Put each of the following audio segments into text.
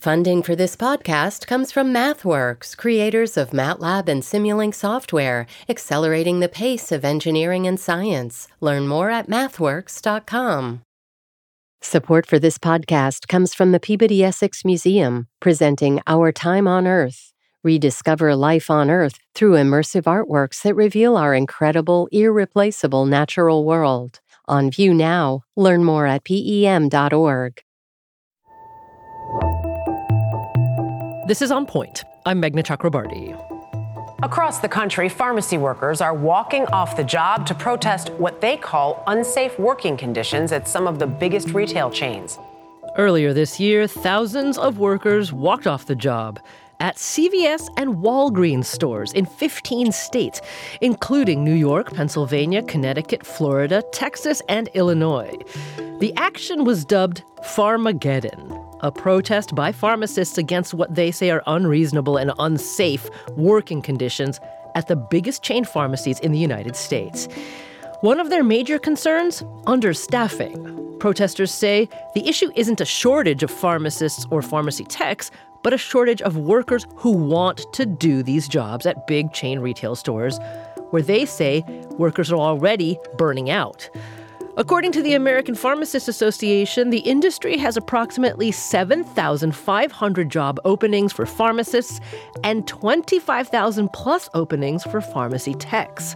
Funding for this podcast comes from MathWorks, creators of MATLAB and Simulink software, accelerating the pace of engineering and science. Learn more at mathworks.com. Support for this podcast comes from the Peabody Essex Museum, presenting Our Time on Earth. Rediscover life on Earth through immersive artworks that reveal our incredible, irreplaceable natural world. On view now. Learn more at pem.org. This is On Point. I'm Meghna Chakrabarti. Across the country, pharmacy workers are walking off the job to protest what they call unsafe working conditions at some of the biggest retail chains. Earlier this year, thousands of workers walked off the job at CVS and Walgreens stores in 15 states, including New York, Pennsylvania, Connecticut, Florida, Texas, and Illinois. The action was dubbed Pharmageddon a protest by pharmacists against what they say are unreasonable and unsafe working conditions at the biggest chain pharmacies in the United States. One of their major concerns understaffing. Protesters say the issue isn't a shortage of pharmacists or pharmacy techs, but a shortage of workers who want to do these jobs at big chain retail stores, where they say workers are already burning out. According to the American Pharmacists Association, the industry has approximately 7,500 job openings for pharmacists and 25,000 plus openings for pharmacy techs.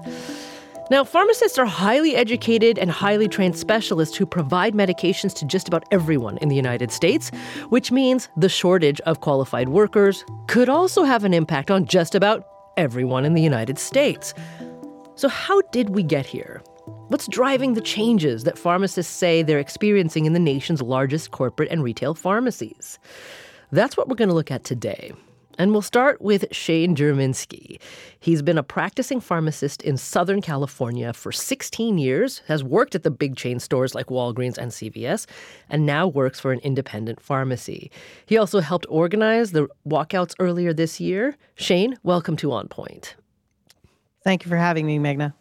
Now, pharmacists are highly educated and highly trained specialists who provide medications to just about everyone in the United States, which means the shortage of qualified workers could also have an impact on just about everyone in the United States. So, how did we get here? What's driving the changes that pharmacists say they're experiencing in the nation's largest corporate and retail pharmacies? That's what we're going to look at today. And we'll start with Shane Jerominski. He's been a practicing pharmacist in Southern California for 16 years, has worked at the big chain stores like Walgreens and CVS, and now works for an independent pharmacy. He also helped organize the walkouts earlier this year. Shane, welcome to On Point. Thank you for having me, Meghna.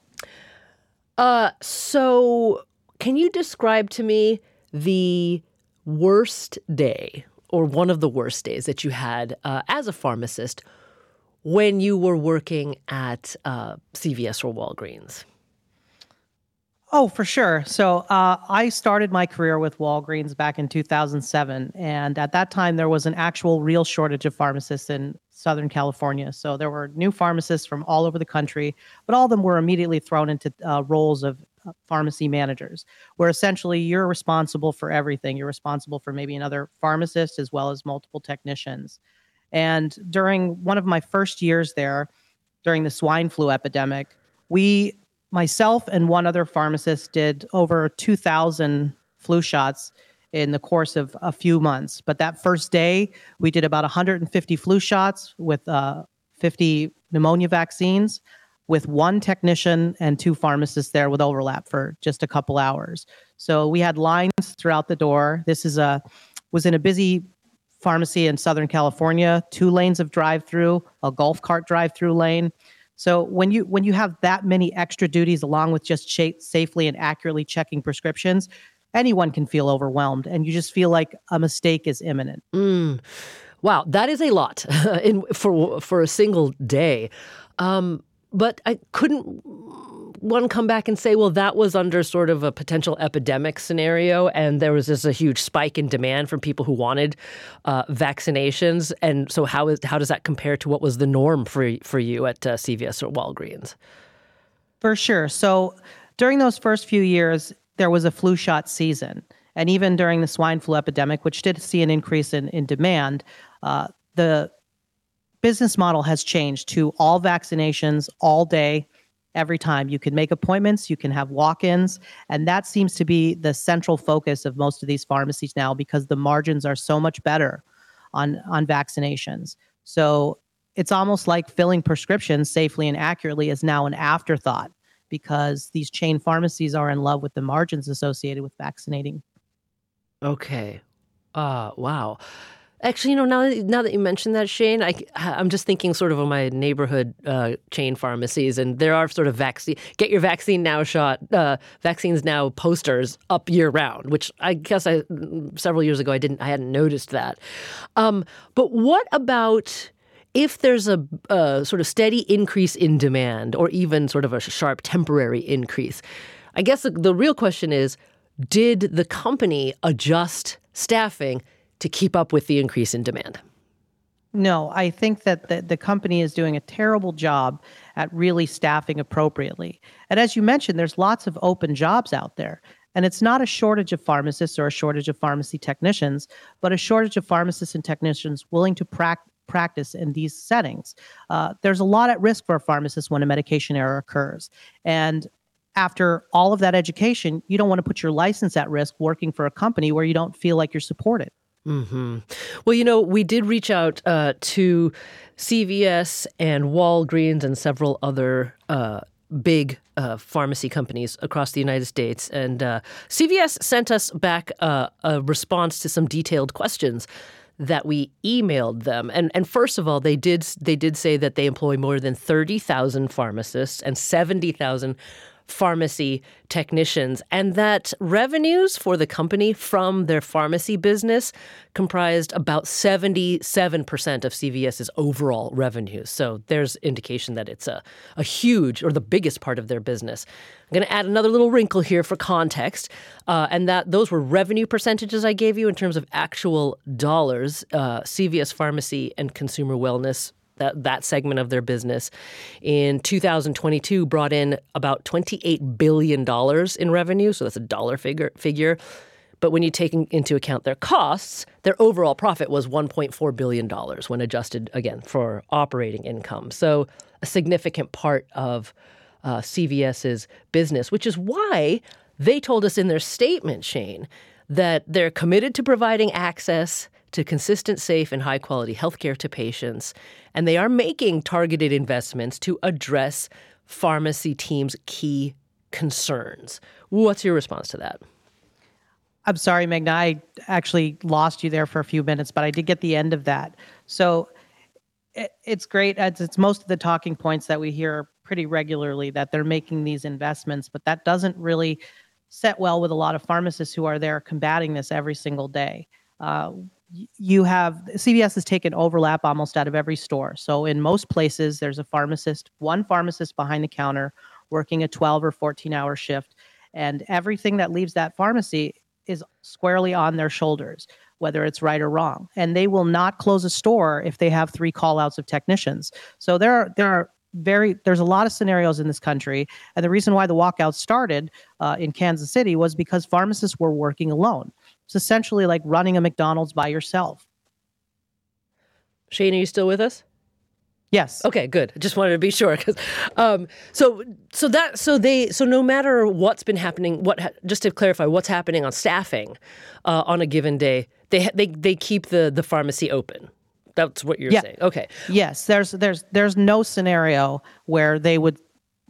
Uh, so can you describe to me the worst day or one of the worst days that you had uh, as a pharmacist when you were working at uh, CVS or Walgreens? Oh, for sure. So uh, I started my career with Walgreens back in 2007. And at that time, there was an actual real shortage of pharmacists in Southern California. So there were new pharmacists from all over the country, but all of them were immediately thrown into uh, roles of uh, pharmacy managers, where essentially you're responsible for everything. You're responsible for maybe another pharmacist as well as multiple technicians. And during one of my first years there, during the swine flu epidemic, we myself and one other pharmacist did over 2,000 flu shots in the course of a few months. But that first day, we did about 150 flu shots with uh, 50 pneumonia vaccines with one technician and two pharmacists there with overlap for just a couple hours. So we had lines throughout the door. This is a was in a busy pharmacy in Southern California, two lanes of drive-through, a golf cart drive-through lane. So when you when you have that many extra duties along with just safely and accurately checking prescriptions, anyone can feel overwhelmed and you just feel like a mistake is imminent. Mm. Wow, that is a lot in, for for a single day. Um, but I couldn't one come back and say, well, that was under sort of a potential epidemic scenario, and there was just a huge spike in demand from people who wanted uh, vaccinations. And so, how is how does that compare to what was the norm for for you at uh, CVS or Walgreens? For sure. So during those first few years, there was a flu shot season, and even during the swine flu epidemic, which did see an increase in in demand, uh, the business model has changed to all vaccinations all day every time. You can make appointments, you can have walk ins, and that seems to be the central focus of most of these pharmacies now because the margins are so much better on, on vaccinations. So it's almost like filling prescriptions safely and accurately is now an afterthought because these chain pharmacies are in love with the margins associated with vaccinating. Okay. Uh, wow. Actually, you know, now that, now that you mentioned that, Shane, I, I'm just thinking sort of of my neighborhood uh, chain pharmacies, and there are sort of vaccine, get your vaccine now shot, uh, vaccines now posters up year round, which I guess I several years ago I didn't, I hadn't noticed that. Um, but what about if there's a, a sort of steady increase in demand, or even sort of a sharp temporary increase? I guess the, the real question is, did the company adjust staffing? To keep up with the increase in demand? No, I think that the, the company is doing a terrible job at really staffing appropriately. And as you mentioned, there's lots of open jobs out there. And it's not a shortage of pharmacists or a shortage of pharmacy technicians, but a shortage of pharmacists and technicians willing to practice practice in these settings. Uh, there's a lot at risk for a pharmacist when a medication error occurs. And after all of that education, you don't want to put your license at risk working for a company where you don't feel like you're supported. Mm-hmm. Well, you know, we did reach out uh, to CVS and Walgreens and several other uh, big uh, pharmacy companies across the United States. And uh, CVS sent us back uh, a response to some detailed questions that we emailed them. And and first of all, they did they did say that they employ more than 30,000 pharmacists and 70,000 pharmacy technicians, and that revenues for the company from their pharmacy business comprised about 77% of CVS's overall revenues. So there's indication that it's a, a huge or the biggest part of their business. I'm going to add another little wrinkle here for context, uh, and that those were revenue percentages I gave you in terms of actual dollars. Uh, CVS Pharmacy and Consumer Wellness that that segment of their business. In 2022 brought in about 28 billion dollars in revenue so that's a dollar figure figure. But when you take into account their costs their overall profit was 1.4 billion dollars when adjusted again for operating income. So a significant part of uh, CVS's business which is why they told us in their statement Shane that they're committed to providing access to consistent, safe, and high quality healthcare to patients. And they are making targeted investments to address pharmacy teams' key concerns. What's your response to that? I'm sorry, Meghna. I actually lost you there for a few minutes, but I did get the end of that. So it's great. It's most of the talking points that we hear pretty regularly that they're making these investments, but that doesn't really set well with a lot of pharmacists who are there combating this every single day. Uh, you have CVS has taken overlap almost out of every store. So in most places, there's a pharmacist, one pharmacist behind the counter working a 12 or 14 hour shift. And everything that leaves that pharmacy is squarely on their shoulders, whether it's right or wrong. And they will not close a store if they have three call outs of technicians. So there are, there are very there's a lot of scenarios in this country and the reason why the walkout started uh, in kansas city was because pharmacists were working alone it's essentially like running a McDonald's by yourself. Shane, are you still with us? Yes. Okay, good. Just wanted to be sure because, um, so so that so they so no matter what's been happening, what ha- just to clarify, what's happening on staffing uh, on a given day, they they they keep the the pharmacy open. That's what you're yeah. saying. Okay. Yes. There's there's there's no scenario where they would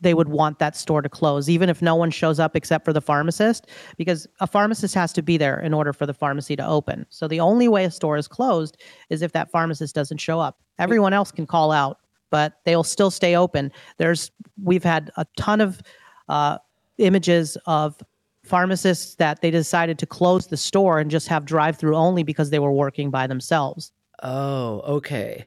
they would want that store to close, even if no one shows up except for the pharmacist, because a pharmacist has to be there in order for the pharmacy to open. So the only way a store is closed is if that pharmacist doesn't show up. Everyone else can call out, but they'll still stay open. There's we've had a ton of uh, images of pharmacists that they decided to close the store and just have drive through only because they were working by themselves. Oh, okay.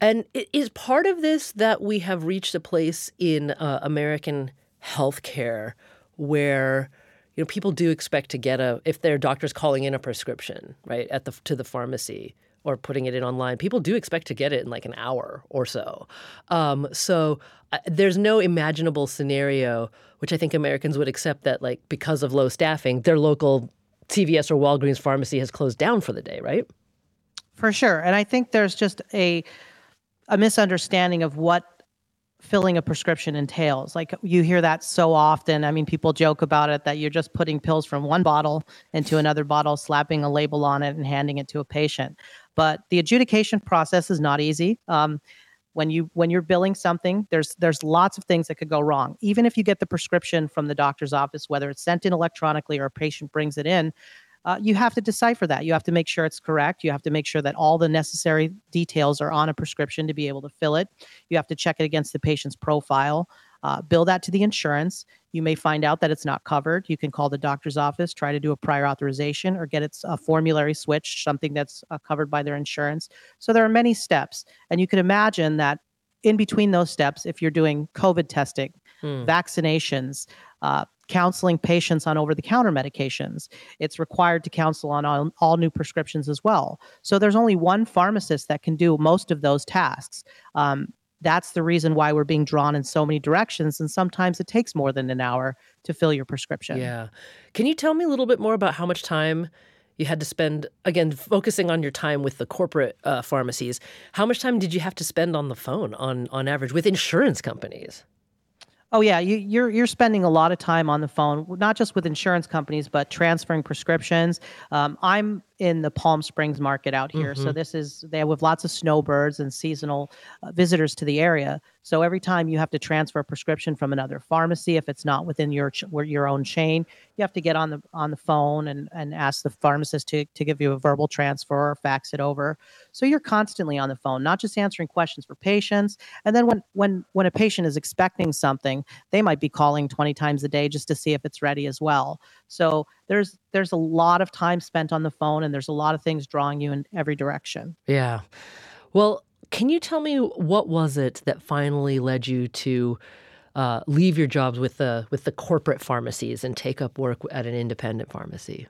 And is part of this that we have reached a place in uh, American healthcare where you know people do expect to get a if their doctor's calling in a prescription right at the to the pharmacy or putting it in online people do expect to get it in like an hour or so. Um, so uh, there's no imaginable scenario which i think americans would accept that like because of low staffing their local cvs or walgreens pharmacy has closed down for the day right? For sure. And i think there's just a a misunderstanding of what filling a prescription entails. Like you hear that so often. I mean, people joke about it that you're just putting pills from one bottle into another bottle, slapping a label on it, and handing it to a patient. But the adjudication process is not easy. Um, when you when you're billing something, there's there's lots of things that could go wrong. Even if you get the prescription from the doctor's office, whether it's sent in electronically or a patient brings it in, uh, you have to decipher that. You have to make sure it's correct. You have to make sure that all the necessary details are on a prescription to be able to fill it. You have to check it against the patient's profile, uh, bill that to the insurance. You may find out that it's not covered. You can call the doctor's office, try to do a prior authorization, or get its a formulary switch, something that's uh, covered by their insurance. So there are many steps, and you can imagine that in between those steps, if you're doing COVID testing, hmm. vaccinations, uh, counseling patients on over the counter medications. It's required to counsel on all, all, new prescriptions as well. So there's only one pharmacist that can do most of those tasks. Um, that's the reason why we're being drawn in so many directions. And sometimes it takes more than an hour to fill your prescription. Yeah. Can you tell me a little bit more about how much time? You had to spend again focusing on your time with the corporate uh, pharmacies. How much time did you have to spend on the phone on on average with insurance companies? Oh yeah, you, you're you're spending a lot of time on the phone, not just with insurance companies, but transferring prescriptions. Um, I'm in the Palm Springs market out here. Mm-hmm. So this is they have lots of snowbirds and seasonal uh, visitors to the area. So every time you have to transfer a prescription from another pharmacy, if it's not within your ch- your own chain, you have to get on the on the phone and and ask the pharmacist to to give you a verbal transfer or fax it over. So you're constantly on the phone, not just answering questions for patients. And then when when when a patient is expecting something, they might be calling 20 times a day just to see if it's ready as well. So there's there's a lot of time spent on the phone and there's a lot of things drawing you in every direction. Yeah. Well, can you tell me what was it that finally led you to uh, leave your jobs with the with the corporate pharmacies and take up work at an independent pharmacy?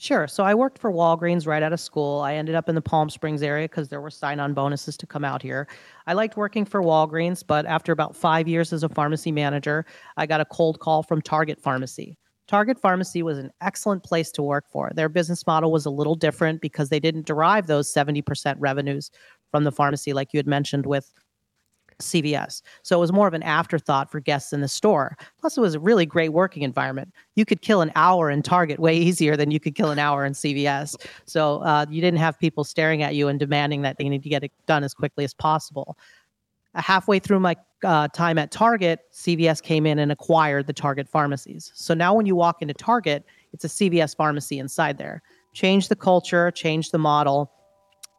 Sure. So I worked for Walgreens right out of school. I ended up in the Palm Springs area because there were sign on bonuses to come out here. I liked working for Walgreens, but after about five years as a pharmacy manager, I got a cold call from Target Pharmacy. Target Pharmacy was an excellent place to work for. Their business model was a little different because they didn't derive those 70% revenues from the pharmacy, like you had mentioned with CVS. So it was more of an afterthought for guests in the store. Plus, it was a really great working environment. You could kill an hour in Target way easier than you could kill an hour in CVS. So uh, you didn't have people staring at you and demanding that they need to get it done as quickly as possible. Halfway through my uh, time at Target, CVS came in and acquired the Target pharmacies. So now when you walk into Target, it's a CVS pharmacy inside there. Change the culture, change the model.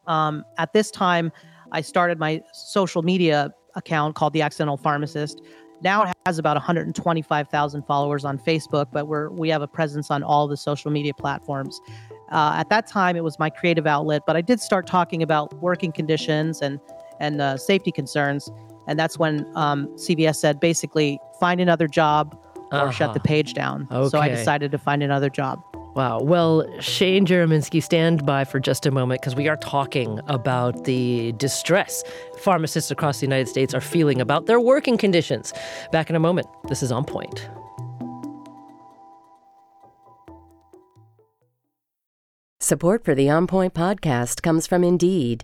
Um, at this time, I started my social media account called The Accidental Pharmacist. Now it has about 125,000 followers on Facebook, but we're we have a presence on all the social media platforms. Uh, at that time, it was my creative outlet, but I did start talking about working conditions and and uh, safety concerns. And that's when um, CVS said basically find another job or uh-huh. shut the page down. Okay. So I decided to find another job. Wow. Well, Shane Jerominski, stand by for just a moment because we are talking about the distress pharmacists across the United States are feeling about their working conditions. Back in a moment. This is On Point. Support for the On Point podcast comes from Indeed.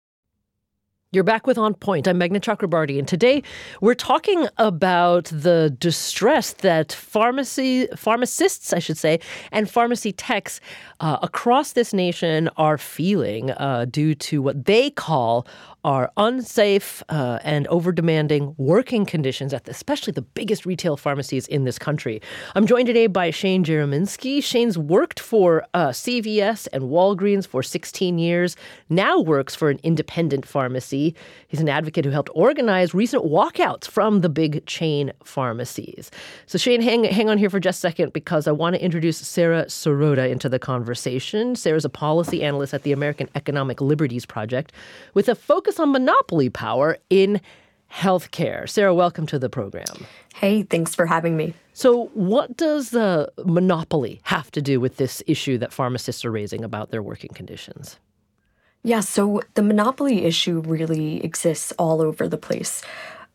You're back with On Point. I'm Meghna Chakrabarti, and today we're talking about the distress that pharmacy pharmacists, I should say, and pharmacy techs uh, across this nation are feeling uh, due to what they call are unsafe uh, and over demanding working conditions at the, especially the biggest retail pharmacies in this country. I'm joined today by Shane Jerominski. Shane's worked for uh, CVS and Walgreens for 16 years, now works for an independent pharmacy. He's an advocate who helped organize recent walkouts from the big chain pharmacies. So, Shane, hang, hang on here for just a second because I want to introduce Sarah Sirota into the conversation. Sarah's a policy analyst at the American Economic Liberties Project with a focus on monopoly power in healthcare. Sarah, welcome to the program. Hey, thanks for having me. So, what does the monopoly have to do with this issue that pharmacists are raising about their working conditions? Yeah, so the monopoly issue really exists all over the place.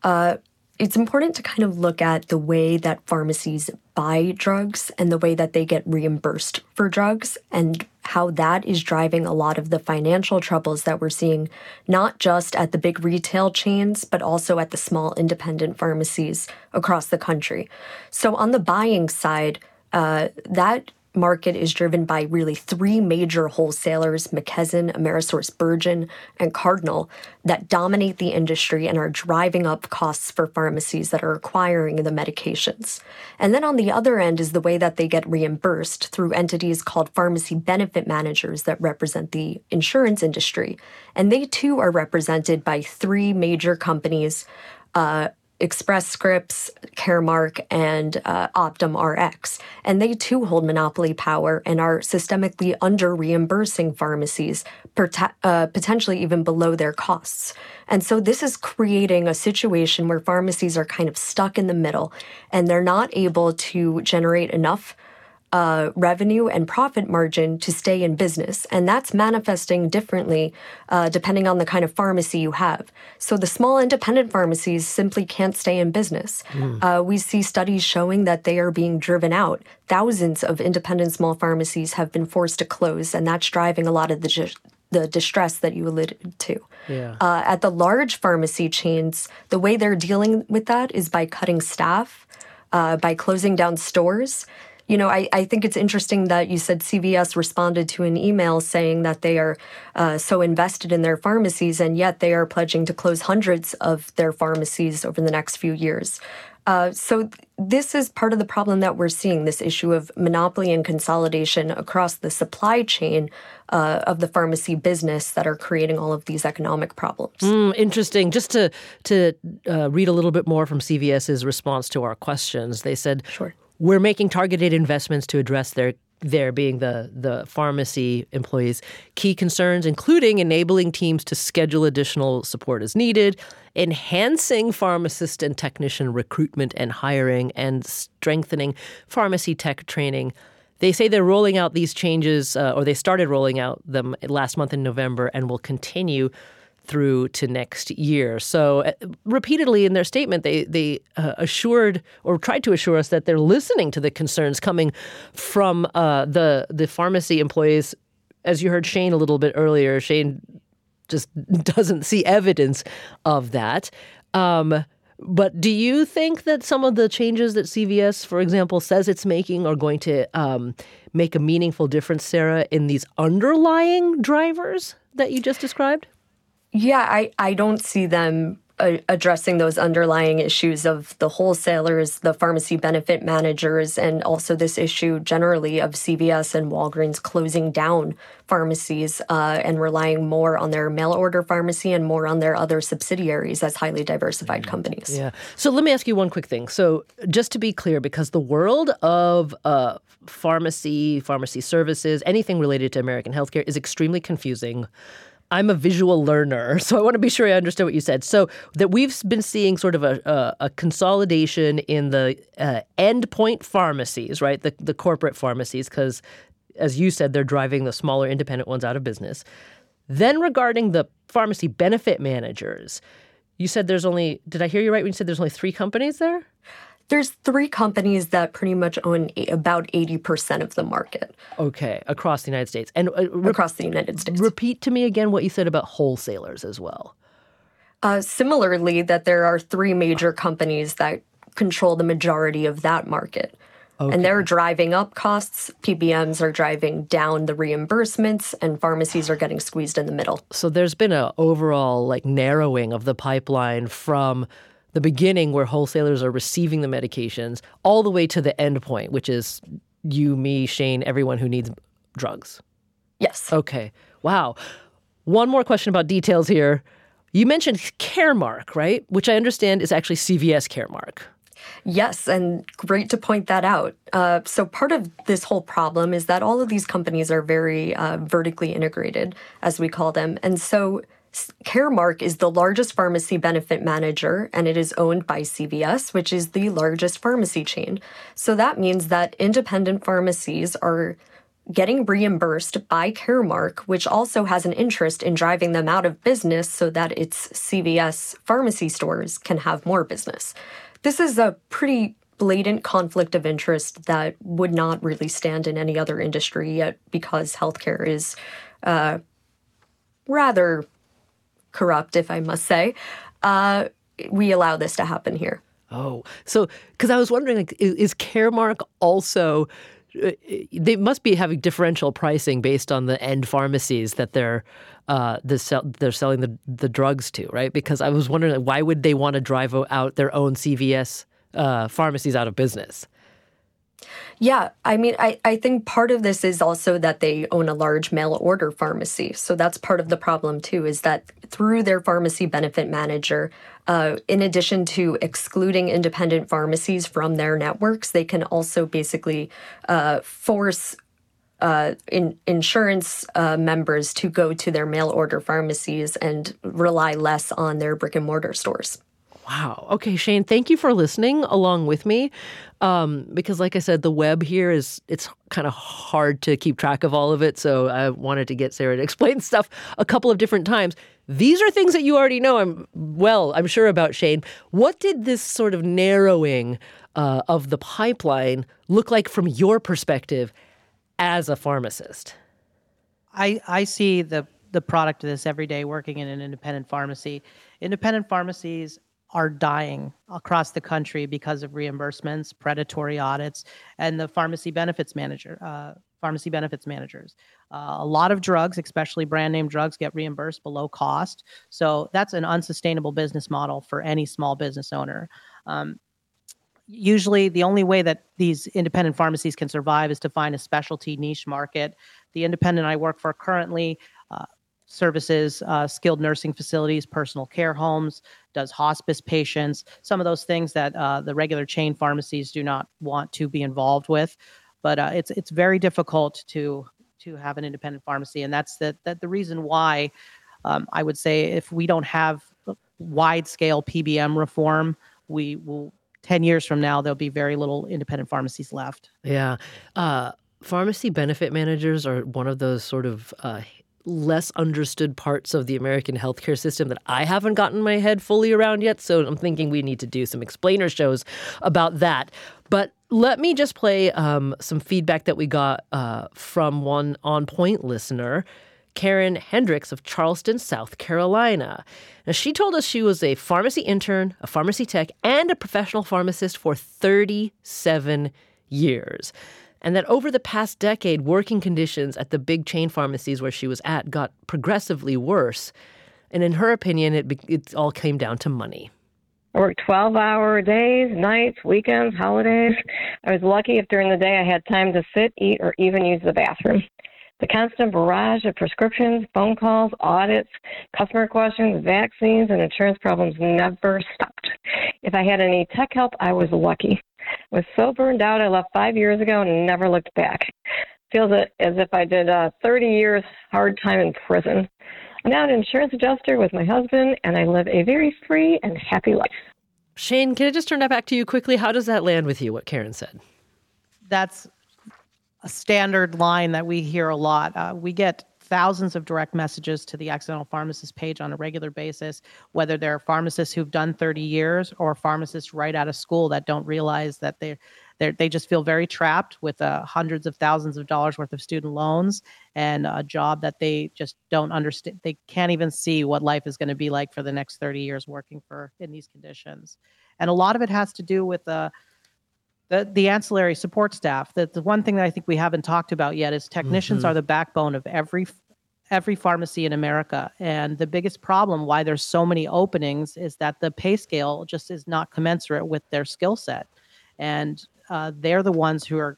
Uh, it's important to kind of look at the way that pharmacies buy drugs and the way that they get reimbursed for drugs and how that is driving a lot of the financial troubles that we're seeing, not just at the big retail chains, but also at the small independent pharmacies across the country. So, on the buying side, uh, that market is driven by really three major wholesalers McKesson, Amerisource, AmerisourceBergen, and Cardinal that dominate the industry and are driving up costs for pharmacies that are acquiring the medications. And then on the other end is the way that they get reimbursed through entities called pharmacy benefit managers that represent the insurance industry. And they too are represented by three major companies. Uh, Express Scripts, Caremark, and uh, Optum RX. And they too hold monopoly power and are systemically under reimbursing pharmacies, uh, potentially even below their costs. And so this is creating a situation where pharmacies are kind of stuck in the middle and they're not able to generate enough uh, revenue and profit margin to stay in business. And that's manifesting differently uh, depending on the kind of pharmacy you have. So the small independent pharmacies simply can't stay in business. Mm. Uh, we see studies showing that they are being driven out. Thousands of independent small pharmacies have been forced to close, and that's driving a lot of the the distress that you alluded to. Yeah. Uh, at the large pharmacy chains, the way they're dealing with that is by cutting staff, uh, by closing down stores you know, I, I think it's interesting that you said CVS responded to an email saying that they are uh, so invested in their pharmacies, and yet they are pledging to close hundreds of their pharmacies over the next few years. Uh, so this is part of the problem that we're seeing this issue of monopoly and consolidation across the supply chain uh, of the pharmacy business that are creating all of these economic problems. Mm, interesting. Just to to uh, read a little bit more from CVS's response to our questions, they said, "Sure." We're making targeted investments to address their there being the the pharmacy employees key concerns including enabling teams to schedule additional support as needed enhancing pharmacist and technician recruitment and hiring and strengthening pharmacy tech training. They say they're rolling out these changes uh, or they started rolling out them last month in November and will continue through to next year. So, uh, repeatedly in their statement, they they uh, assured or tried to assure us that they're listening to the concerns coming from uh, the the pharmacy employees. As you heard Shane a little bit earlier, Shane just doesn't see evidence of that. Um, but do you think that some of the changes that CVS, for example, says it's making are going to um, make a meaningful difference, Sarah, in these underlying drivers that you just described? Yeah, I, I don't see them uh, addressing those underlying issues of the wholesalers, the pharmacy benefit managers, and also this issue generally of CVS and Walgreens closing down pharmacies uh, and relying more on their mail order pharmacy and more on their other subsidiaries as highly diversified mm-hmm. companies. Yeah. So let me ask you one quick thing. So just to be clear, because the world of uh, pharmacy, pharmacy services, anything related to American healthcare is extremely confusing. I'm a visual learner, so I want to be sure I understand what you said. So that we've been seeing sort of a, a, a consolidation in the uh, endpoint pharmacies, right? The the corporate pharmacies, because as you said, they're driving the smaller independent ones out of business. Then regarding the pharmacy benefit managers, you said there's only. Did I hear you right when you said there's only three companies there? There's three companies that pretty much own about 80% of the market. Okay, across the United States. And uh, re- across the United States. Repeat to me again what you said about wholesalers as well. Uh, similarly, that there are three major companies that control the majority of that market. Okay. And they're driving up costs. PBMs are driving down the reimbursements, and pharmacies are getting squeezed in the middle. So there's been an overall like narrowing of the pipeline from the beginning where wholesalers are receiving the medications all the way to the end point, which is you, me, Shane, everyone who needs drugs. Yes. Okay. Wow. One more question about details here. You mentioned Caremark, right? Which I understand is actually CVS Caremark. Yes, and great to point that out. Uh, so, part of this whole problem is that all of these companies are very uh, vertically integrated, as we call them. And so, Caremark is the largest pharmacy benefit manager, and it is owned by CVS, which is the largest pharmacy chain. So, that means that independent pharmacies are getting reimbursed by Caremark, which also has an interest in driving them out of business so that its CVS pharmacy stores can have more business. This is a pretty blatant conflict of interest that would not really stand in any other industry yet because healthcare is uh, rather corrupt, if I must say. Uh, we allow this to happen here. Oh, so because I was wondering, like, is, is Caremark also? Uh, they must be having differential pricing based on the end pharmacies that they're uh, the sell, they're selling the the drugs to, right? Because I was wondering why would they want to drive out their own CVS uh, pharmacies out of business? Yeah, I mean, I, I think part of this is also that they own a large mail order pharmacy. So that's part of the problem, too, is that through their pharmacy benefit manager, uh, in addition to excluding independent pharmacies from their networks, they can also basically uh, force uh, in, insurance uh, members to go to their mail order pharmacies and rely less on their brick and mortar stores. Wow. Okay, Shane, thank you for listening along with me. Um, because, like I said, the web here is it's kind of hard to keep track of all of it. So I wanted to get Sarah to explain stuff a couple of different times. These are things that you already know. I'm well, I'm sure about Shane. What did this sort of narrowing uh, of the pipeline look like from your perspective as a pharmacist? I I see the the product of this every day working in an independent pharmacy. Independent pharmacies are dying across the country because of reimbursements, predatory audits, and the pharmacy benefits manager, uh, pharmacy benefits managers. Uh, a lot of drugs, especially brand name drugs, get reimbursed below cost. So that's an unsustainable business model for any small business owner. Um, usually, the only way that these independent pharmacies can survive is to find a specialty niche market. The independent I work for currently services, uh, skilled nursing facilities, personal care homes, does hospice patients, some of those things that uh, the regular chain pharmacies do not want to be involved with. But uh, it's it's very difficult to to have an independent pharmacy, and that's the, that the reason why um, I would say if we don't have wide scale PBM reform, we will 10 years from now there'll be very little independent pharmacies left yeah uh, pharmacy benefit managers are one of those sort of uh, less understood parts of the American healthcare system that I haven't gotten my head fully around yet. So I'm thinking we need to do some explainer shows about that. But let me just play um, some feedback that we got uh, from one on point listener. Karen Hendricks of Charleston, South Carolina. Now, she told us she was a pharmacy intern, a pharmacy tech, and a professional pharmacist for 37 years and that over the past decade, working conditions at the big chain pharmacies where she was at got progressively worse. And in her opinion, it, it all came down to money. I worked 12 hour days, nights, weekends, holidays. I was lucky if during the day I had time to sit, eat, or even use the bathroom. The constant barrage of prescriptions, phone calls, audits, customer questions, vaccines, and insurance problems never stopped. If I had any tech help, I was lucky. I was so burned out, I left five years ago and never looked back. Feels as if I did uh, 30 years hard time in prison. I'm now an insurance adjuster with my husband, and I live a very free and happy life. Shane, can I just turn that back to you quickly? How does that land with you, what Karen said? That's a standard line that we hear a lot. Uh, we get thousands of direct messages to the accidental pharmacist page on a regular basis, whether they're pharmacists who've done 30 years or pharmacists right out of school that don't realize that they're, they're they just feel very trapped with uh, hundreds of thousands of dollars worth of student loans and a job that they just don't understand. They can't even see what life is going to be like for the next 30 years working for in these conditions. And a lot of it has to do with uh, the, the ancillary support staff. That the one thing that I think we haven't talked about yet is technicians Mm-hmm. are the backbone of every every pharmacy in America. And the biggest problem why there's so many openings is that the pay scale just is not commensurate with their skill set. And uh, they're the ones who are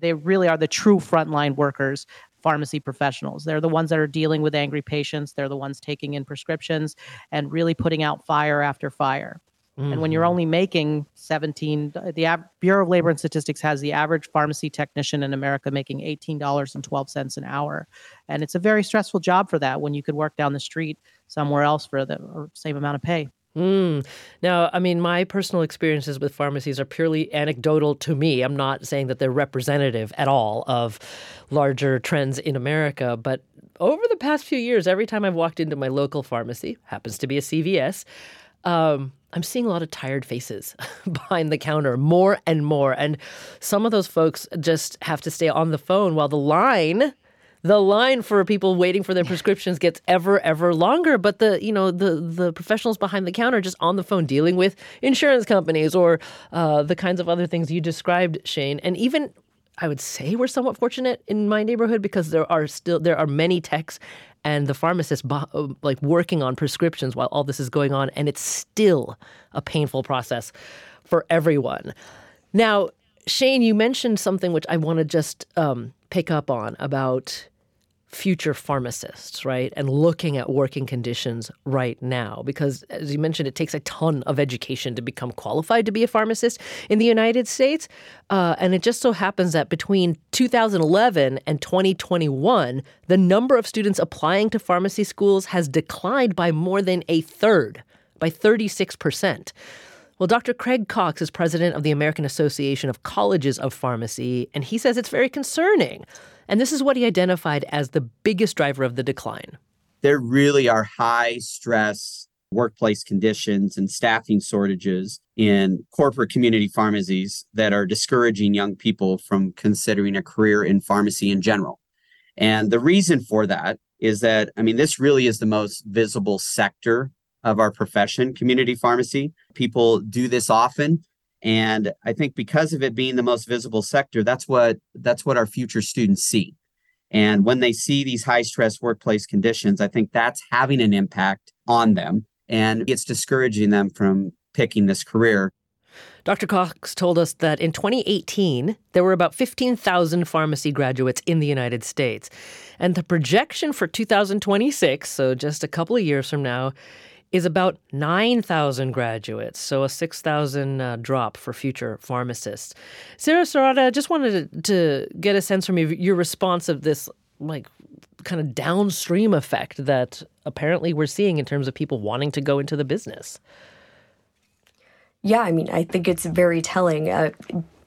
they really are the true frontline workers pharmacy professionals they're the ones that are dealing with angry patients they're the ones taking in prescriptions and really putting out fire after fire and when you're only making 17 the bureau of labor and statistics has the average pharmacy technician in america making $18.12 an hour and it's a very stressful job for that when you could work down the street somewhere else for the or same amount of pay Mm. Now, I mean, my personal experiences with pharmacies are purely anecdotal to me. I'm not saying that they're representative at all of larger trends in America, but over the past few years, every time I've walked into my local pharmacy, happens to be a CVS, um, I'm seeing a lot of tired faces behind the counter more and more. And some of those folks just have to stay on the phone while the line the line for people waiting for their prescriptions gets ever ever longer. But the you know the the professionals behind the counter just on the phone dealing with insurance companies or uh, the kinds of other things you described shane. And even i would say we're somewhat fortunate in my neighborhood because there are still there are many techs and the pharmacist uh, like working on prescriptions while all this is going on and it's still a painful process for everyone. Now shane you mentioned something which i want to just um, pick up on about future pharmacists, right? And looking at working conditions right now. Because as you mentioned, it takes a ton of education to become qualified to be a pharmacist in the United States. Uh, and it just so happens that between 2011 and 2021, the number of students applying to pharmacy schools has declined by more than a third, by 36%. Well, Dr. Craig Cox is president of the American Association of Colleges of Pharmacy, and he says it's very concerning. And this is what he identified as the biggest driver of the decline. There really are high stress workplace conditions and staffing shortages in corporate community pharmacies that are discouraging young people from considering a career in pharmacy in general. And the reason for that is that, I mean, this really is the most visible sector of our profession, community pharmacy. People do this often. And I think because of it being the most visible sector, that's what that's what our future students see. And when they see these high stress workplace conditions, I think that's having an impact on them and it's discouraging them from picking this career. Dr. Cox told us that in 2018, there were about 15,000 pharmacy graduates in the United States. And the projection for 2026, so just a couple of years from now, is about 9,000 graduates, so a 6,000 uh, drop for future pharmacists. Sarah Sirota, I just wanted to, to get a sense from you, your response of this, like, kind of downstream effect that apparently we're seeing in terms of people wanting to go into the business. Yeah, I mean, I think it's very telling. Uh,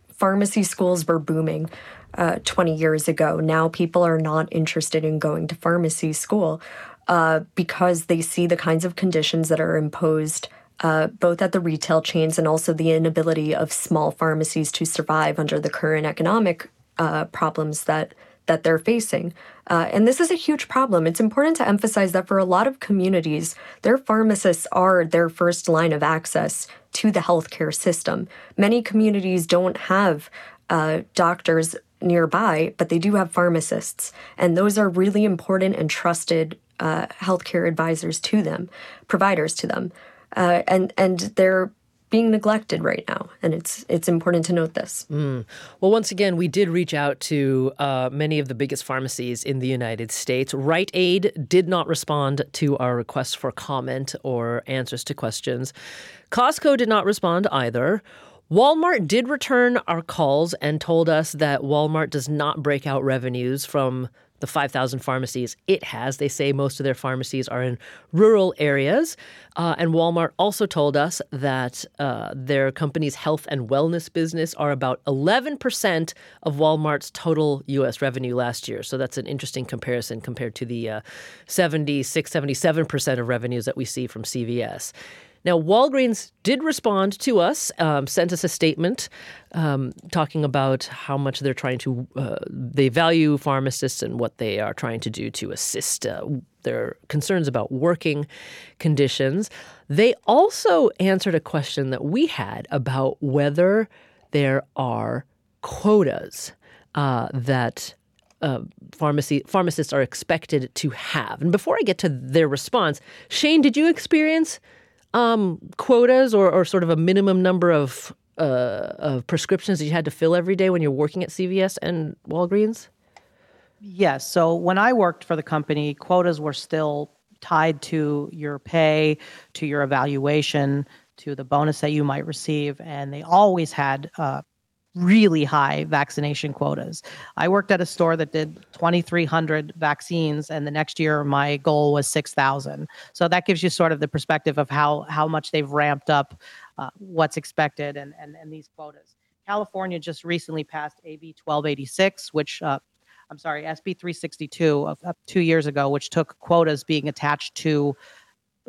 pharmacy schools were booming uh, 20 years ago. Now people are not interested in going to pharmacy school uh, because they see the kinds of conditions that are imposed. Uh, both at the retail chains and also the inability of small pharmacies to survive under the current economic uh, problems that that they're facing. Uh, and this is a huge problem. It's important to emphasize that for a lot of communities, their pharmacists are their first line of access to the healthcare system. Many communities don't have uh, doctors nearby, but they do have pharmacists. And those are really important and trusted uh, healthcare advisors to them, providers to them. Uh, and, and they're being neglected right now, and it's it's important to note this. Mm. Well, once again, we did reach out to uh, many of the biggest pharmacies in the United States. Rite Aid did not respond to our requests for comment or answers to questions. Costco did not respond either. Walmart did return our calls and told us that Walmart does not break out revenues from the 5,000 pharmacies it has. They say most of their pharmacies are in rural areas. Uh, and Walmart also told us that uh, their company's health and wellness business are about 11% of Walmart's total U.S. revenue last year. So that's an interesting comparison compared to the uh, 76, 77% of revenues that we see from CVS. Now, Walgreens did respond to us, um, sent us a statement um, talking about how much they're trying to, uh, they value pharmacists and what they are trying to do to assist uh, their concerns about working conditions. They also answered a question that we had about whether there are quotas uh, that uh, pharmacy pharmacists are expected to have. And before I get to their response, Shane, did you experience um, quotas or, or sort of a minimum number of uh, of prescriptions that you had to fill every day when you're working at CVS and Walgreens? Yes. So when I worked for the company, quotas were still tied to your pay, to your evaluation, to the bonus that you might receive, and they always had uh, really high vaccination quotas. I worked at a store that did 2,300 vaccines, and the next year my goal was 6,000. So that gives you sort of the perspective of how how much they've ramped up uh, what's expected and, and and these quotas. California just recently passed AB 1286, which uh, I'm sorry, SB 362 of, of two years ago, which took quotas being attached to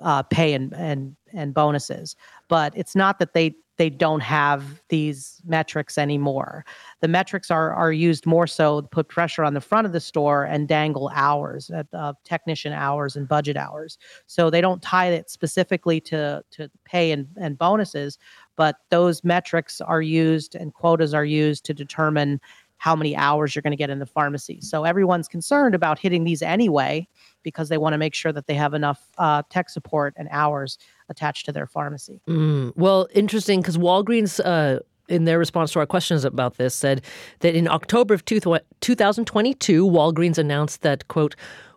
uh, pay and, and and bonuses. But it's not that they they don't have these metrics anymore. The metrics are are used more so to put pressure on the front of the store and dangle hours, uh, technician hours and budget hours. So they don't tie it specifically to to pay and, and bonuses, but those metrics are used and quotas are used to determine how many hours you're going to get in the pharmacy. So everyone's concerned about hitting these anyway because they want to make sure that they have enough uh, tech support and hours attached to their pharmacy. Mm, well, interesting because Walgreens. Uh, in their response to our questions about this, said that in October of 2022, Walgreens announced that, quote,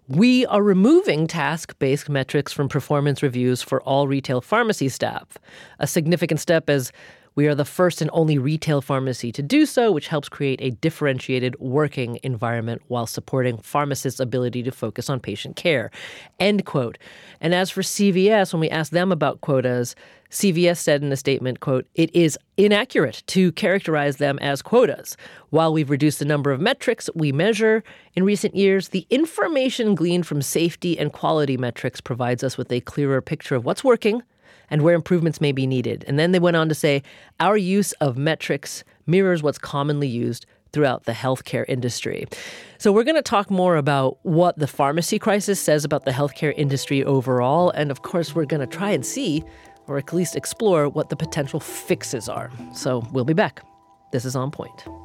we are removing task based metrics from performance reviews for all retail pharmacy staff. A significant step as we are the first and only retail pharmacy to do so, which helps create a differentiated working environment while supporting pharmacists' ability to focus on patient care. End quote. And as for CVS, when we asked them about quotas, CVS said in a statement, quote, it is inaccurate to characterize them as quotas. While we've reduced the number of metrics we measure in recent years, the information gleaned from safety and quality metrics provides us with a clearer picture of what's working and where improvements may be needed. And then they went on to say our use of metrics mirrors what's commonly used throughout the healthcare industry. So, we're going to talk more about what the pharmacy crisis says about the healthcare industry overall. And of course, we're going to try and see, or at least explore, what the potential fixes are. So, we'll be back. This is On Point.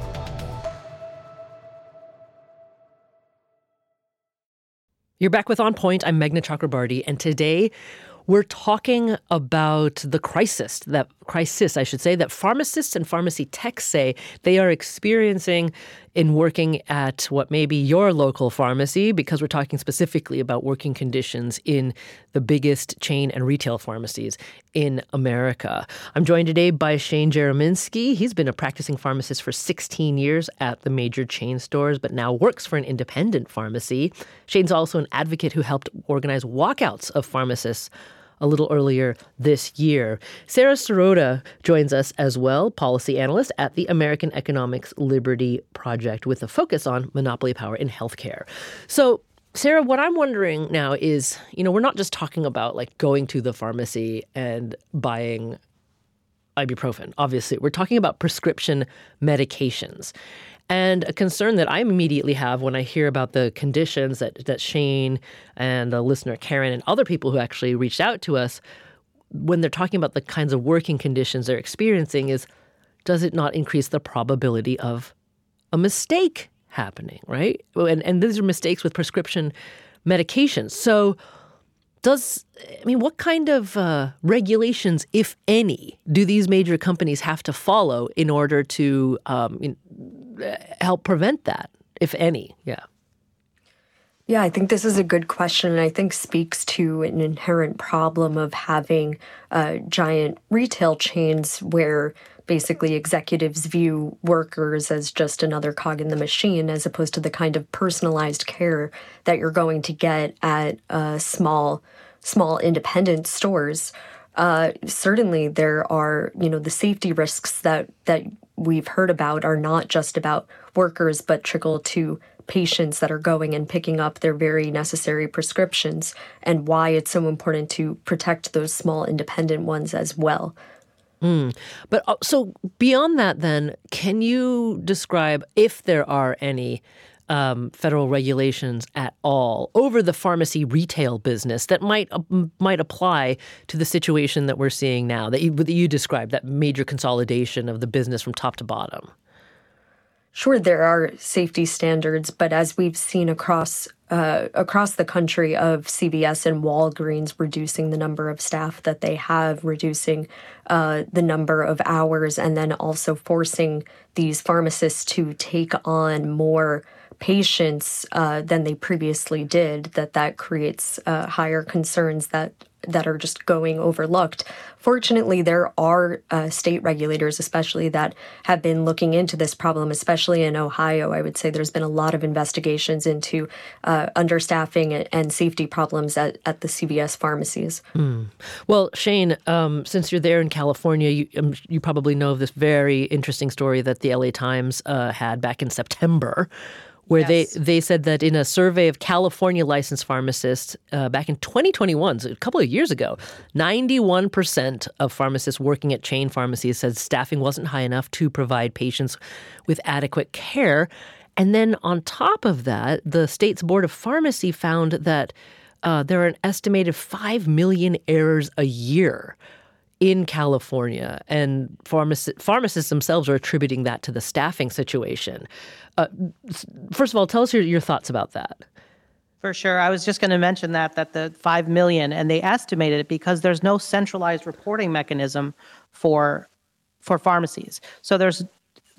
You're back with On Point. I'm Meghna Chakrabarti, and today we're talking about the crisis that crisis, I should say, that pharmacists and pharmacy techs say they are experiencing in working at what may be your local pharmacy, because we're talking specifically about working conditions in the biggest chain and retail pharmacies in America. I'm joined today by Shane Jerominski. He's been a practicing pharmacist for 16 years at the major chain stores, but now works for an independent pharmacy. Shane's also an advocate who helped organize walkouts of pharmacists a little earlier this year. Sarah Sirota joins us as well, policy analyst at the American Economic Liberties Project, with a focus on monopoly power in healthcare. So, Sarah, what I'm wondering now is, you know, we're not just talking about like going to the pharmacy and buying ibuprofen. Obviously, we're talking about prescription medications. And a concern that I immediately have when I hear about the conditions that, that Shane and the listener Karen and other people who actually reached out to us, when they're talking about the kinds of working conditions they're experiencing, is does it not increase the probability of a mistake happening, right? And, and these are mistakes with prescription medications. So, does I mean, what kind of uh, regulations, if any, do these major companies have to follow in order to um, help prevent that, if any? Yeah. Yeah, I think this is a good question, and I think speaks to an inherent problem of having uh, giant retail chains where basically executives view workers as just another cog in the machine as opposed to the kind of personalized care that you're going to get at uh, small small independent stores uh, certainly there are you know the safety risks that that we've heard about are not just about workers but trickle to patients that are going and picking up their very necessary prescriptions and why it's so important to protect those small independent ones as well. Mm. But uh, so beyond that, then, can you describe if there are any um, federal regulations at all over the pharmacy retail business that might uh, might apply to the situation that we're seeing now that you, that you described that major consolidation of the business from top to bottom? Sure, there are safety standards, but as we've seen across uh, across the country of CVS and Walgreens reducing the number of staff that they have, reducing uh, the number of hours, and then also forcing these pharmacists to take on more patients uh, than they previously did. That that creates uh, higher concerns that that are just going overlooked. Fortunately, there are uh, state regulators, especially that have been looking into this problem, especially in Ohio. I would say there's been a lot of investigations into uh, understaffing and safety problems at, at the CVS pharmacies. Mm. Well, Shane, um, since you're there in California, you, um, you probably know of this very interesting story that the LA Times uh, had back in September where yes. they, they said that in a survey of California licensed pharmacists uh, back in 2021, so a couple of years ago, 91% of pharmacists working at chain pharmacies said staffing wasn't high enough to provide patients with adequate care. And then on top of that, the state's Board of Pharmacy found that uh, there are an estimated 5 million errors a year in California, and pharmacists, themselves are attributing that to the staffing situation. Uh, first of all, tell us your, your thoughts about that. For sure. I was just going to mention that that the 5 million and they estimated it because there's no centralized reporting mechanism for for pharmacies. So there's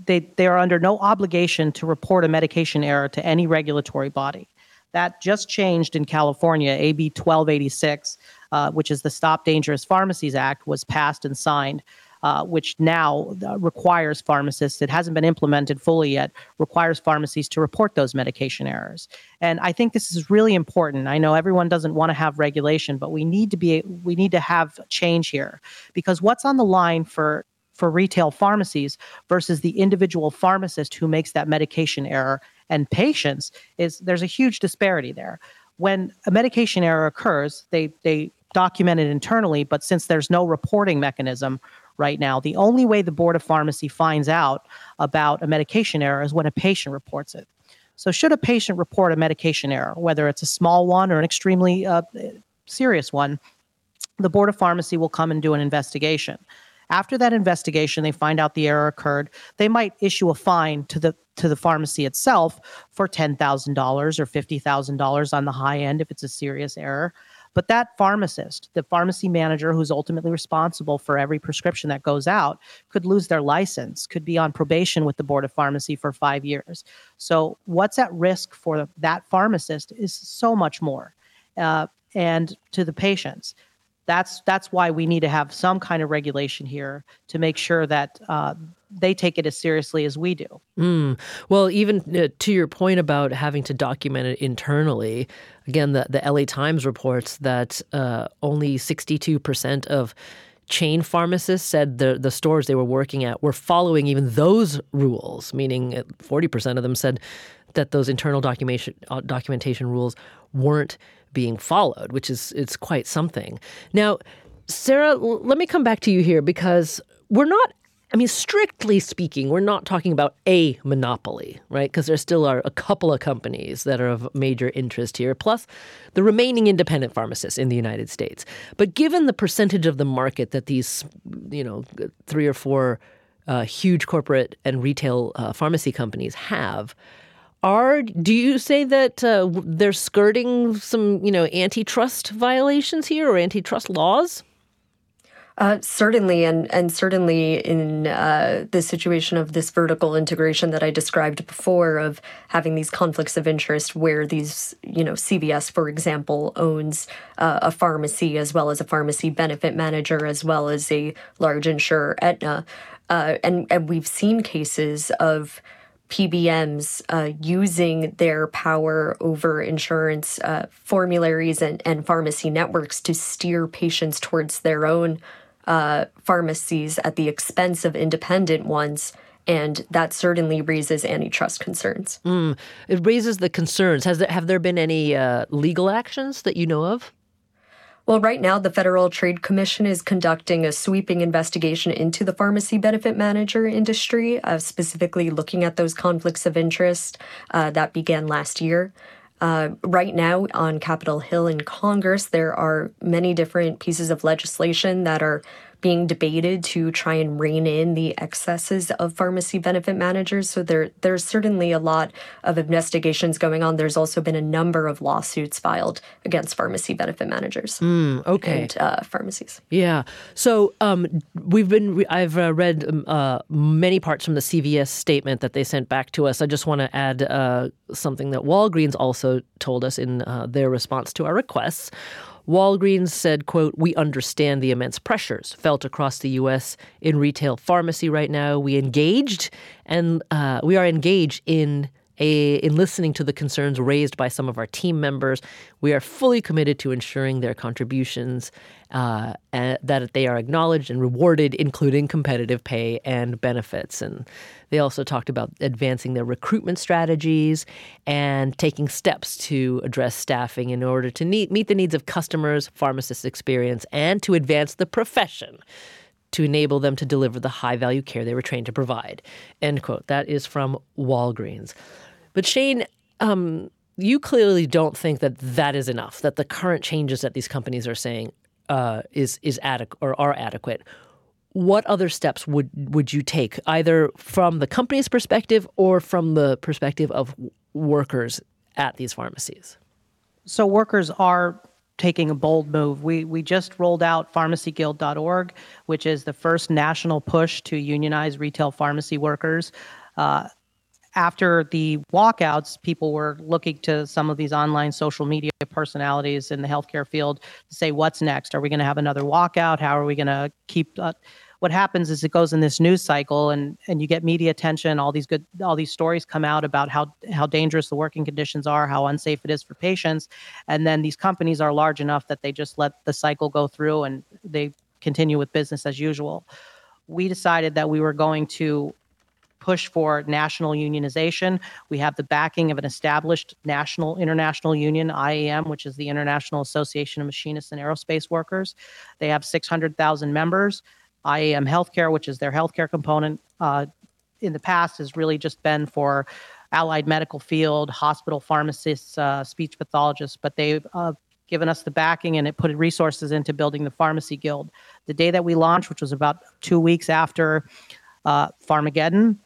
they they are under no obligation to report a medication error to any regulatory body. That just changed in California. AB 1286 uh, which is the Stop Dangerous Pharmacies Act, was passed and signed. Uh, which now uh, requires pharmacists, it hasn't been implemented fully yet, requires pharmacies to report those medication errors. And I think this is really important. I know everyone doesn't want to have regulation, but we need to be we need to have change here because what's on the line for for retail pharmacies versus the individual pharmacist who makes that medication error and patients is there's a huge disparity there. When a medication error occurs, they they documented internally, but since there's no reporting mechanism right now, the only way the Board of Pharmacy finds out about a medication error is when a patient reports it. So, should a patient report a medication error, whether it's a small one or an extremely uh, serious one, the Board of Pharmacy will come and do an investigation. After that investigation, they find out the error occurred. They might issue a fine to the to the pharmacy itself for ten thousand dollars or fifty thousand dollars on the high end if it's a serious error. But that pharmacist, the pharmacy manager who's ultimately responsible for every prescription that goes out, could lose their license, could be on probation with the Board of Pharmacy for five years. So, what's at risk for that pharmacist is so much more. Uh, and to the patients that's that's why we need to have some kind of regulation here to make sure that uh, they take it as seriously as we do. Mm. Well, even uh, to your point about having to document it internally, again, the, the LA Times reports that uh, only 62% of chain pharmacists said the, the stores they were working at were following even those rules, meaning 40% of them said that those internal documentation, uh, documentation rules weren't being followed, which is it's quite something. Now, Sarah, let me come back to you here because we're not I mean, strictly speaking, we're not talking about a monopoly, right? Because there still are a couple of companies that are of major interest here, plus the remaining independent pharmacists in the United States. But given the percentage of the market that these, you know, three or four uh, huge corporate and retail uh, pharmacy companies have, are do you say that uh, they're skirting some, you know, antitrust violations here or antitrust laws? Uh, certainly, and and certainly in uh, the situation of this vertical integration that I described before, of having these conflicts of interest, where these, you know, CVS, for example, owns uh, a pharmacy as well as a pharmacy benefit manager, as well as a large insurer, Aetna, uh, and and we've seen cases of PBMs uh, using their power over insurance uh, formularies and, and pharmacy networks to steer patients towards their own uh, pharmacies at the expense of independent ones. And that certainly raises antitrust concerns. Mm, it raises the concerns. Has there, have there been any uh, legal actions that you know of? Well, right now, the Federal Trade Commission is conducting a sweeping investigation into the pharmacy benefit manager industry, uh, specifically looking at those conflicts of interest uh, that began last year. Uh, right now, on Capitol Hill in Congress, there are many different pieces of legislation that are being debated to try and rein in the excesses of pharmacy benefit managers. So there there's certainly a lot of investigations going on. There's also been a number of lawsuits filed against pharmacy benefit managers. Mm, okay. And uh, pharmacies. Yeah. So um, we've been. I've uh, read um, uh, many parts from the CVS statement that they sent back to us. I just want to add uh, something that Walgreens also told us in uh, their response to our requests. Walgreens said, quote, We understand the immense pressures felt across the U.S. in retail pharmacy right now. We engaged and uh, we are engaged in a, in listening to the concerns raised by some of our team members. We are fully committed to ensuring their contributions uh, that they are acknowledged and rewarded, including competitive pay and benefits. And they also talked about advancing their recruitment strategies and taking steps to address staffing in order to meet, meet the needs of customers, pharmacists' experience, and to advance the profession to enable them to deliver the high value care they were trained to provide. End quote. That is from Walgreens. But Shane, um, you clearly don't think that that is enough. That the current changes that these companies are saying uh, is is adequate or are adequate. What other steps would would you take, either from the company's perspective or from the perspective of workers at these pharmacies? So workers are taking a bold move. We we just rolled out pharmacyguild.org, which is the first national push to unionize retail pharmacy workers. Uh, after the walkouts, people were looking to some of these online social media personalities in the healthcare field to say, what's next? Are we going to have another walkout? How are we going to keep? Uh, what happens is it goes in this news cycle, and and you get media attention. All these good, all these stories come out about how how dangerous the working conditions are, how unsafe it is for patients, and then these companies are large enough that they just let the cycle go through and they continue with business as usual. We decided that we were going to push for national unionization. We have the backing of an established national international union, IAM, which is the International Association of Machinists and Aerospace Workers. They have 600,000 members. IAM Healthcare, which is their healthcare component, uh, in the past has really just been for allied medical field, hospital pharmacists, uh, speech pathologists, but they've uh, given us the backing and it put resources into building the pharmacy guild. The day that we launched, which was about two weeks after uh, Pharmageddon,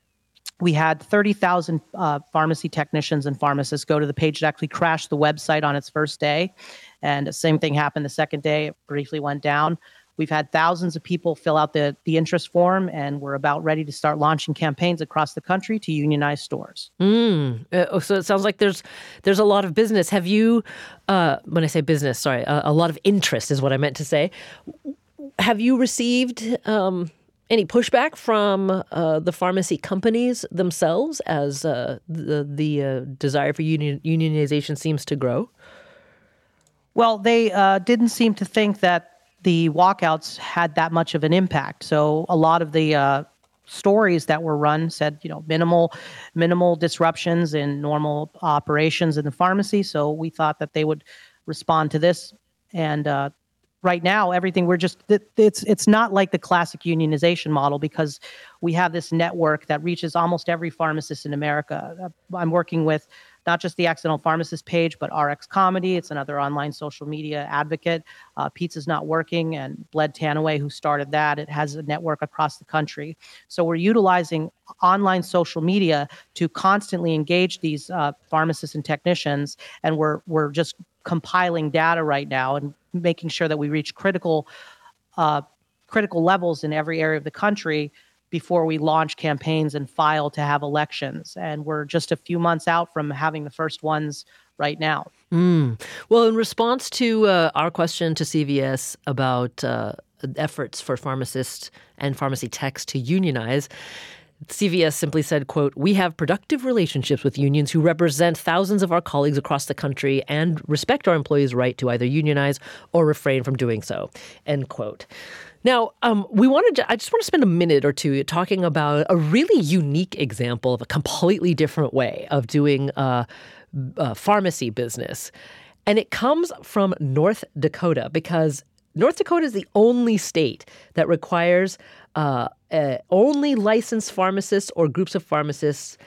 we had 30,000 uh, pharmacy technicians and pharmacists go to the page. It actually crashed the website on its first day. And the same thing happened the second day. It briefly went down. We've had thousands of people fill out the, the interest form, and we're about ready to start launching campaigns across the country to unionize stores. Mm. Uh, so it sounds like there's there's a lot of business. Have you, uh, when I say business, sorry, a, a, lot of interest is what I meant to say. Have you received um, any pushback from uh, the pharmacy companies themselves as uh, the the uh, desire for union, unionization seems to grow? Well, they uh, didn't seem to think that the walkouts had that much of an impact. So a lot of the uh, stories that were run said, you know, minimal minimal disruptions in normal operations in the pharmacy. So we thought that they would respond to this and uh, right now everything we're just it's it's not like the classic unionization model because we have this network that reaches almost every pharmacist in America. Uh, I'm working with not just the accidental pharmacist page, but RX Comedy. It's another online social media advocate. Uh, Pizza's Not Working and Bled Tanaway, who started that. It has a network across the country. So we're utilizing online social media to constantly engage these uh, pharmacists and technicians, and we're we're just compiling data right now and making sure that we reach critical uh, critical levels in every area of the country before we launch campaigns and file to have elections. And we're just a few months out from having the first ones right now. Mm. Well, in response to uh, our question to CVS about uh, efforts for pharmacists and pharmacy techs to unionize, CVS simply said, quote, We have productive relationships with unions who represent thousands of our colleagues across the country and respect our employees' right to either unionize or refrain from doing so, end quote. Now, um, we wanted to, I just want to spend a minute or two talking about a really unique example of a completely different way of doing uh, uh, pharmacy business. And it comes from North Dakota because North Dakota is the only state that requires uh, uh, only licensed pharmacists or groups of pharmacists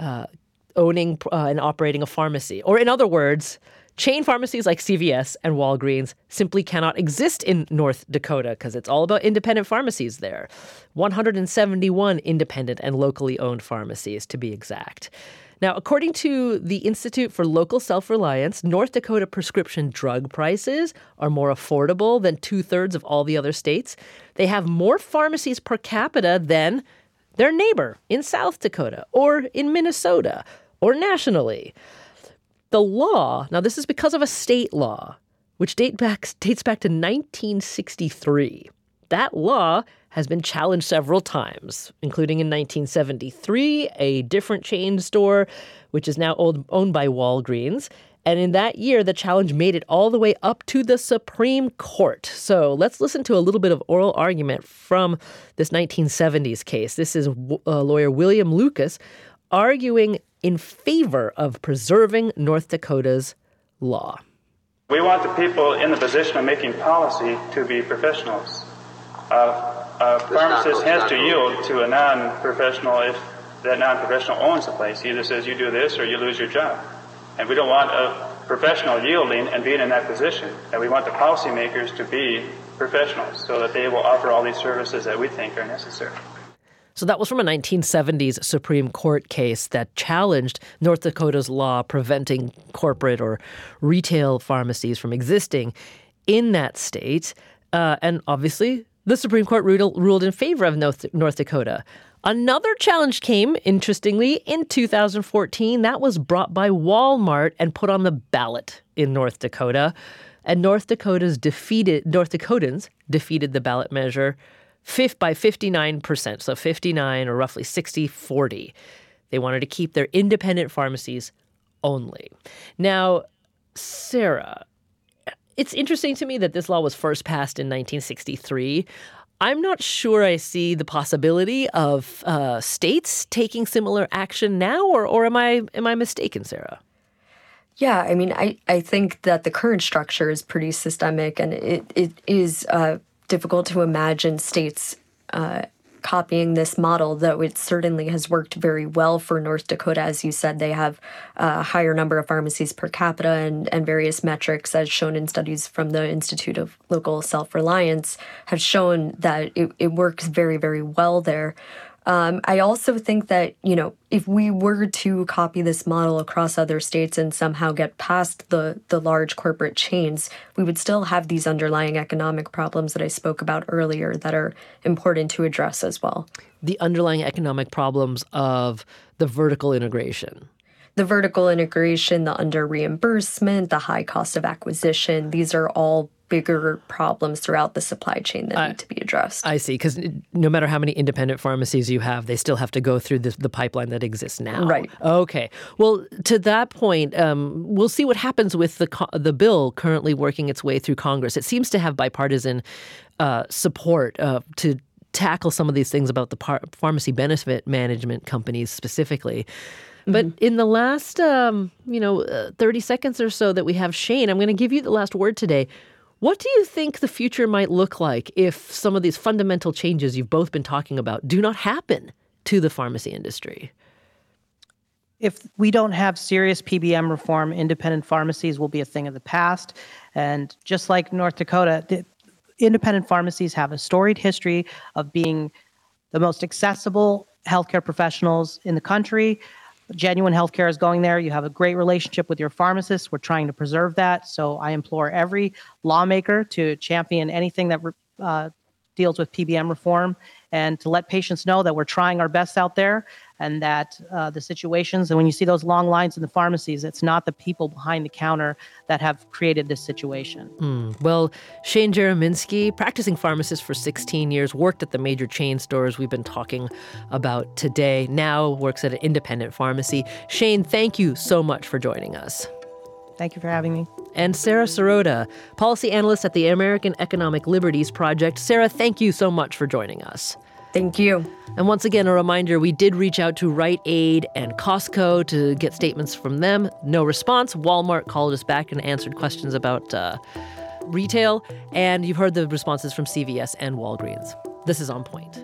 uh, owning uh, and operating a pharmacy. Or, in other words, chain pharmacies like CVS and Walgreens simply cannot exist in North Dakota because it's all about independent pharmacies there. 171 independent and locally owned pharmacies, to be exact. Now, according to the Institute for Local Self Reliance, North Dakota prescription drug prices are more affordable than two thirds of all the other states. They have more pharmacies per capita than their neighbor in South Dakota or in Minnesota or nationally. The law, now this is because of a state law, which date back, dates back to 1963. That law has been challenged several times, including in 1973, a different chain store, which is now owned by Walgreens. And in that year, the challenge made it all the way up to the Supreme Court. So let's listen to a little bit of oral argument from this 1970s case. This is uh, lawyer William Lucas arguing in favor of preserving North Dakota's law. We want the people in the position of making policy to be professionals. Uh, a pharmacist has to yield to a non-professional if that non-professional owns the place. He either says you do this or you lose your job. And we don't want a professional yielding and being in that position. And we want the policymakers to be professionals so that they will offer all these services that we think are necessary. So that was from a 1970s Supreme Court case that challenged North Dakota's law preventing corporate or retail pharmacies from existing in that state. Uh, and obviously, the Supreme Court ruled in favor of North, North Dakota. Another challenge came, interestingly, in 2014. That was brought by Walmart and put on the ballot in North Dakota. And North Dakota's defeated North Dakotans defeated the ballot measure by 59%, so 59 or roughly 60 40. They wanted to keep their independent pharmacies only. Now, Sarah, it's interesting to me that this law was first passed in 1963. I'm not sure I see the possibility of uh, states taking similar action now, or, or am I am I mistaken, Sarah? Yeah, I mean, I, I think that the current structure is pretty systemic, and it, it is uh, difficult to imagine states uh, copying this model, though it certainly has worked very well for North Dakota. As you said, they have a higher number of pharmacies per capita and, and various metrics, as shown in studies from the Institute of Local Self Reliance, have shown that it, it works very, very well there. Um, I also think that, you know, if we were to copy this model across other states and somehow get past the, the large corporate chains, we would still have these underlying economic problems that I spoke about earlier that are important to address as well. The underlying economic problems of the vertical integration the vertical integration, the under reimbursement, the high cost of acquisition, these are all bigger problems throughout the supply chain that need to be addressed. I see, because no matter how many independent pharmacies you have, they still have to go through the pipeline that exists now. Right. Okay. Well, to that point, um, we'll see what happens with the co- the bill currently working its way through Congress. It seems to have bipartisan uh, support uh, to tackle some of these things about the par- pharmacy benefit management companies specifically. But mm-hmm. in the last, um, you know, uh, 30 seconds or so that we have Shane, I'm going to give you the last word today. What do you think the future might look like if some of these fundamental changes you've both been talking about do not happen to the pharmacy industry? If we don't have serious PBM reform, independent pharmacies will be a thing of the past. And just like North Dakota, the independent pharmacies have a storied history of being the most accessible healthcare professionals in the country, genuine healthcare is going there. You have a great relationship with your pharmacist. We're trying to preserve that. So I implore every lawmaker to champion anything that uh, deals with PBM reform and to let patients know that we're trying our best out there and that uh, the situations and when you see those long lines in the pharmacies it's not the people behind the counter that have created this situation mm. well shane jerominski practicing pharmacist for 16 years worked at the major chain stores we've been talking about today now works at an independent pharmacy shane thank you so much for joining us Thank you for having me. And Sarah Sirota, policy analyst at the American Economic Liberties Project. Sarah, thank you so much for joining us. Thank you. And once again, a reminder we did reach out to Rite Aid and Costco to get statements from them. No response. Walmart called us back and answered questions about uh, retail. And you've heard the responses from CVS and Walgreens. This is On Point.